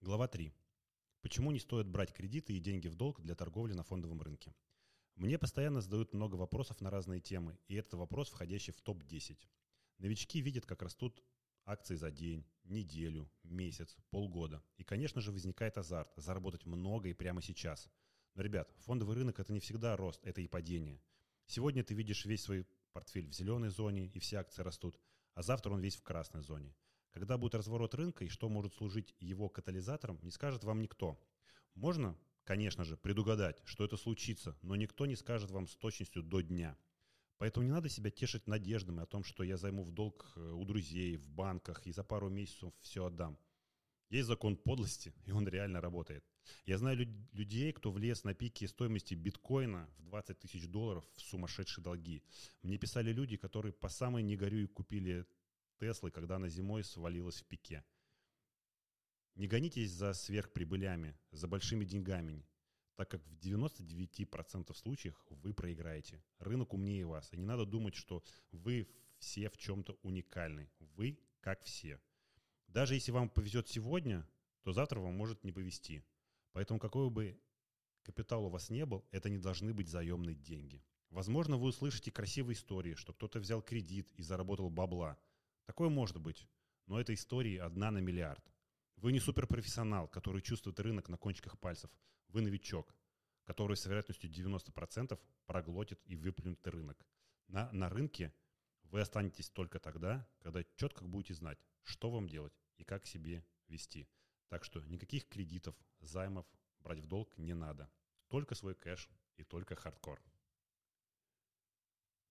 Глава 3. Почему не стоит брать кредиты и деньги в долг для торговли на фондовом рынке? Мне постоянно задают много вопросов на разные темы, и это вопрос, входящий в топ-10. Новички видят, как растут акции за день, неделю, месяц, полгода. И, конечно же, возникает азарт – заработать много и прямо сейчас. Но, ребят, фондовый рынок – это не всегда рост, это и падение. Сегодня ты видишь весь свой портфель в зеленой зоне, и все акции растут, а завтра он весь в красной зоне – когда будет разворот рынка и что может служить его катализатором, не скажет вам никто. Можно, конечно же, предугадать, что это случится, но никто не скажет вам с точностью до дня. Поэтому не надо себя тешить надеждами о том, что я займу в долг э, у друзей, в банках и за пару месяцев все отдам. Есть закон подлости, и он реально работает. Я знаю люд- людей, кто влез на пике стоимости биткоина в 20 тысяч долларов в сумасшедшие долги. Мне писали люди, которые по самой не и купили Теслы, когда она зимой свалилась в пике. Не гонитесь за сверхприбылями, за большими деньгами, так как в 99% случаев вы проиграете. Рынок умнее вас, и не надо думать, что вы все в чем-то уникальны. Вы как все. Даже если вам повезет сегодня, то завтра вам может не повезти. Поэтому какой бы капитал у вас не был, это не должны быть заемные деньги. Возможно, вы услышите красивые истории, что кто-то взял кредит и заработал бабла – Такое может быть, но эта история одна на миллиард. Вы не суперпрофессионал, который чувствует рынок на кончиках пальцев. Вы новичок, который с вероятностью 90% проглотит и выплюнет рынок. На, на рынке вы останетесь только тогда, когда четко будете знать, что вам делать и как себе вести. Так что никаких кредитов, займов брать в долг не надо. Только свой кэш и только хардкор.